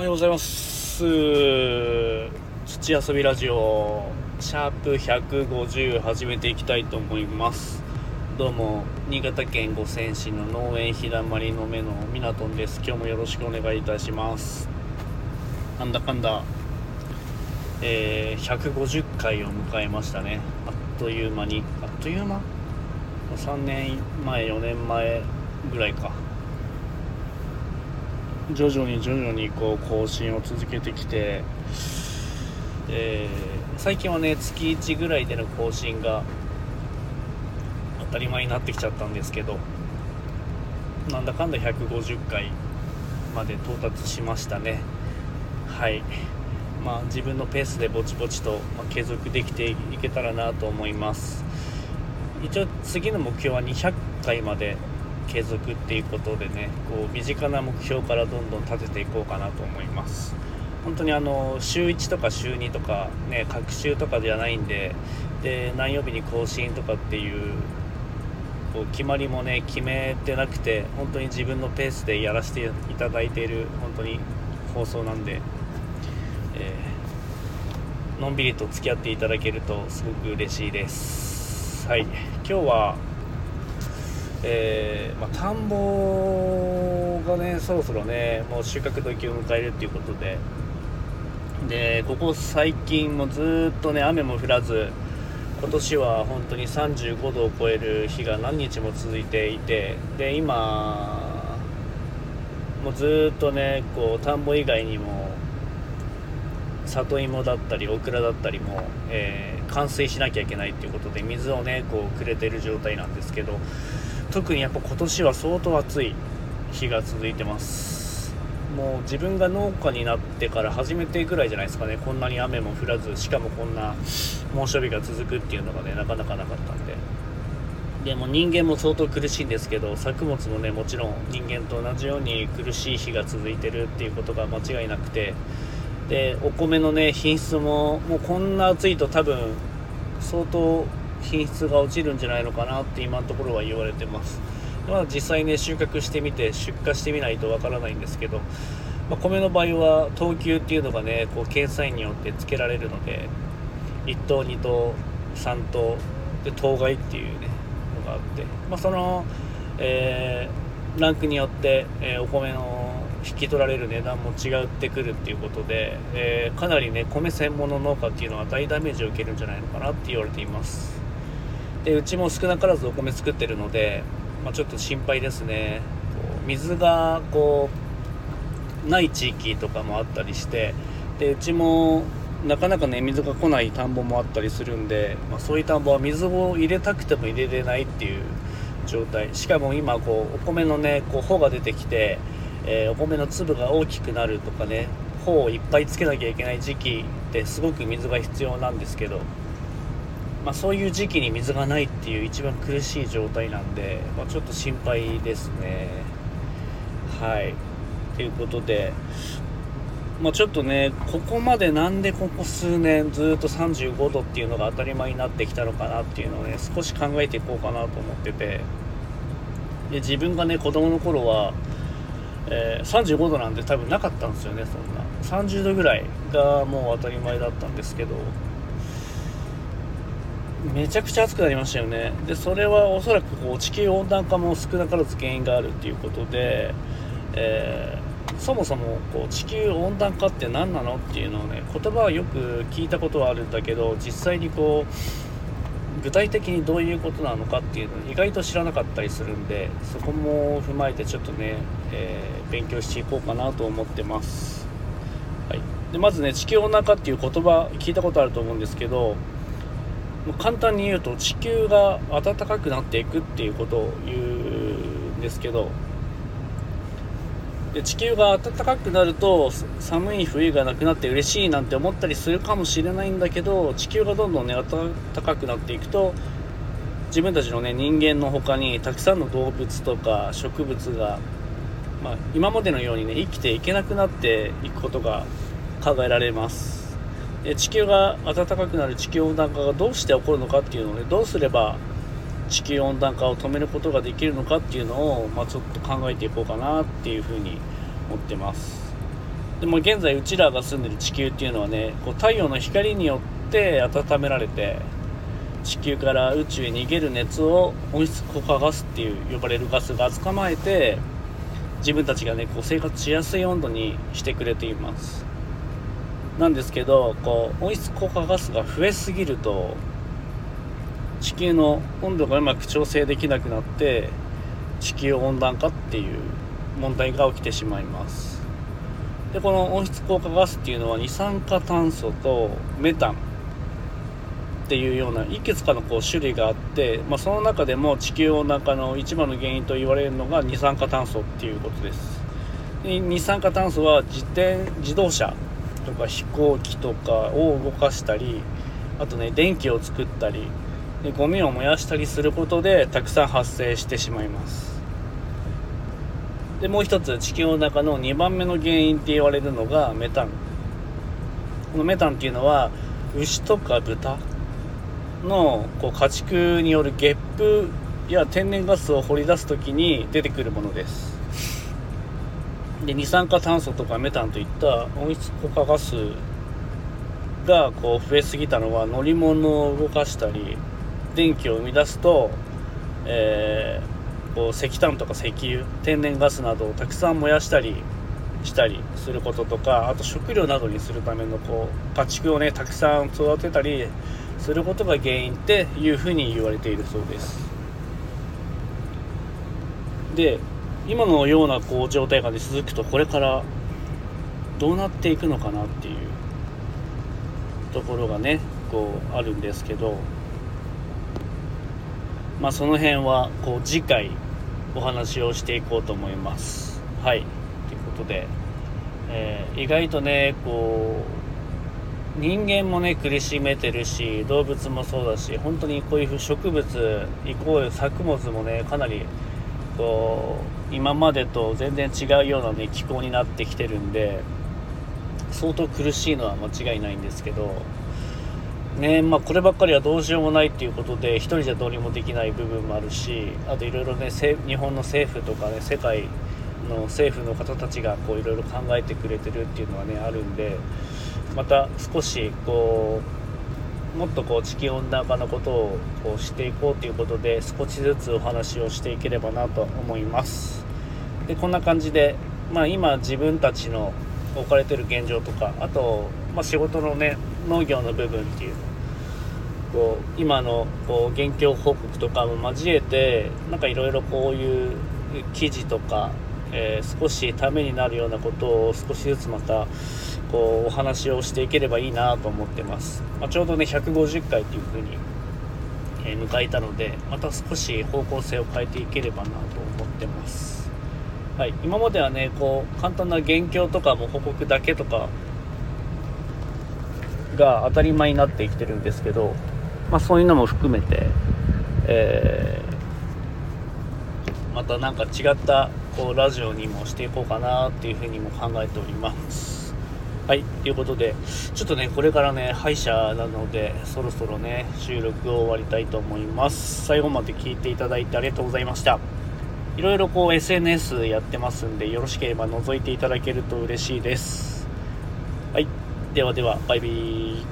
おはようございます。土遊びラジオシャープ150始めていきたいと思います。どうも新潟県五泉市の農園ひだまりの目のみなとんです。今日もよろしくお願いいたします。なんだかんだえー、150回を迎えましたね。あっという間に。あっという間？3年前4年前ぐらいか。徐々に徐々にこう更新を続けてきて、えー、最近はね月1ぐらいでの更新が当たり前になってきちゃったんですけどなんだかんだ150回まで到達しましたね。はい。まあ自分のペースでぼちぼちと、ま継続できていけたらなと思います。一応次の目標は200回まで継続っていうことでねこう身近な目標からどんどん立てていこうかなと思います。本当にあの週1とか週2とかね各週とかじゃないんでで何曜日に更新とかっていうこう決まりもね決めてなくて本当に自分のペースでやらせていただいている本当に放送なんで、えー、のんびりと付き合っていただけるとすごく嬉しいです。はい。今日はえー、まあ、田んぼがねそろそろねもう収穫時を迎えるっていうことで。でここ最近もずっとね雨も降らず今年は本当に35度を超える日が何日も続いていてで今もうずっとねこう田んぼ以外にも里芋だったりオクラだったりも、えー、冠水しなきゃいけないっていうことで水をねこうくれてる状態なんですけど特にやっぱ今年は相当暑い日が続いてます。もう自分が農家になってから初めてぐらいじゃないですかね。こんなに雨も降らずしかもこんな猛暑日が続くっていうのがねなかなかなかったんで。でも人間も相当苦しいんですけど作物もねもちろん人間と同じように苦しい日が続いてるっていうことが間違いなくて。でお米のね品質ももうこんな暑いと多分相当品質が落ちるんじゃないのかなって今のところは言われてます。まだ実際ね収穫してみて出荷してみないとわからないんですけど、まあ、米の場合は等級っていうのがねこう検査員によって付けられるので1等2等3等で当該っていうねのがあって、まあ、その、えー、ランクによって、えー、お米の引き取られる値段も違ってくるっていうことで、えー、かなりね米専門の農家っていうのは大ダメージを受けるんじゃないのかなって言われています。でうちも少なからずお米作ってるので、まあ、ちょっと心配ですね。水がこうない地域とかもあったりしてでうちもなかなかね水が来ない田んぼもあったりするんで、まあ、そういう田んぼは水を入れたくても入れれないっていう状態。しかも今こうお米のねこう穂が出てきて、えー、お米の粒が大きくなるとかね穂をいっぱいつけなきゃいけない時期ってすごく水が必要なんですけどまあ、そういう時期に水がないっていう一番苦しい状態なんで、まあ、ちょっと心配ですね。はい。ということで、まあ、ちょっとねここまでなんでここ数年ずっと35度っていうのが当たり前になってきたのかなっていうのをね少し考えていこうかなと思ってて。で自分がね子供の頃は、えー、35度なんて多分なかったんですよねそんな。30度ぐらいがもう当たり前だったんですけど。めちゃくちゃ暑くなりましたよね。でそれはおそらくこう地球温暖化も少なからず原因があるっていうことで、えー、そもそもこう地球温暖化って何なのっていうのをね言葉はよく聞いたことはあるんだけど実際にこう具体的にどういうことなのかっていうのを意外と知らなかったりするんでそこも踏まえてちょっとね、えー、勉強していこうかなと思ってます、はい、でまずね地球温暖化っていう言葉聞いたことあると思うんですけど簡単に言うと地球が暖かくなっていくっていうことを言うんですけどで地球が暖かくなると寒い冬がなくなって嬉しいなんて思ったりするかもしれないんだけど地球がどんどんね暖かくなっていくと自分たちのね人間の他にたくさんの動物とか植物が、まあ、今までのようにね生きていけなくなっていくことが考えられます。地球が暖かくなる地球温暖化がどうして起こるのかっていうのをねどうすれば地球温暖化を止めることができるのかっていうのを、まあ、ちょっと考えていこうかなっていうふうに思ってます。でも現在うちらが住んでる地球っていうのはねこう太陽の光によって温められて地球から宇宙へ逃げる熱を温室効果ガスっていう呼ばれるガスが捕まえて自分たちがねこう生活しやすい温度にしてくれています。なんですけどこう温室効果ガスが増えすぎると地球の温度がうまく調整できなくなって地球温暖化っていう問題が起きてしまいます。でこの温室効果ガスっていうのは二酸化炭素とメタンっていうようないくつかのこう種類があって、まあ、その中でも地球温暖化の一番の原因と言われるのが二酸化炭素っていうことです。二酸化炭素は自転自動車とか飛行機とかを動かしたりあとね電気を作ったりでゴミを燃やしたりすることでたくさん発生してしまいます。でもう一つ地球の中の2番目の原因って言われるのがメタン。このメタンっていうのは牛とか豚のこう家畜によるゲップや天然ガスを掘り出す時に出てくるものです。で二酸化炭素とかメタンといった温室効果ガスがこう増えすぎたのは乗り物を動かしたり電気を生み出すと、えー、こう石炭とか石油天然ガスなどをたくさん燃やしたりしたりすることとかあと食料などにするためのこう家畜をねたくさん育てたりすることが原因っていうふうに言われているそうです。で今のようなこう状態が、ね、続くとこれからどうなっていくのかなっていうところがねこうあるんですけどまあその辺はこう次回お話をしていこうと思います。はい。ということで、えー、意外とねこう人間もね苦しめてるし動物もそうだし本当にこういう植物イコール作物もねかなりこう今までと全然違うようなね気候になってきてるんで相当苦しいのは間違いないんですけどねまあ、こればっかりはどうしようもないっていうことで1人じゃどうにもできない部分もあるしあといろいろね日本の政府とかね世界の政府の方たちがいろいろ考えてくれてるっていうのはねあるんでまた少しこうもっとこう地球温暖化のことをこうしていこうということで少しずつお話をしていければなと思います。でこんな感じで、まあ、今自分たちの置かれてる現状とかあと、まあ、仕事のね農業の部分っていうこう今のこう現況報告とかも交えてなんかいろいろこういう記事とか、えー、少しためになるようなことを少しずつまたこうお話をしていければいいなと思ってます、まあ、ちょうどね150回っていう風に、え、迎えたのでまた少し方向性を変えていければなと思ってます。はい、今まではねこう簡単な現況とかも報告だけとかが当たり前になってきてるんですけど、まあ、そういうのも含めて、えー、また何か違ったこうラジオにもしていこうかなっていうふうにも考えております。はい、ということで、ちょっとね、これからね、歯医者なので、そろそろね、収録を終わりたいと思います。最後まで聞いていただいてありがとうございました。いろいろこう SNS やってますんでよろしければ覗いていただけると嬉しいですはいではではバイビー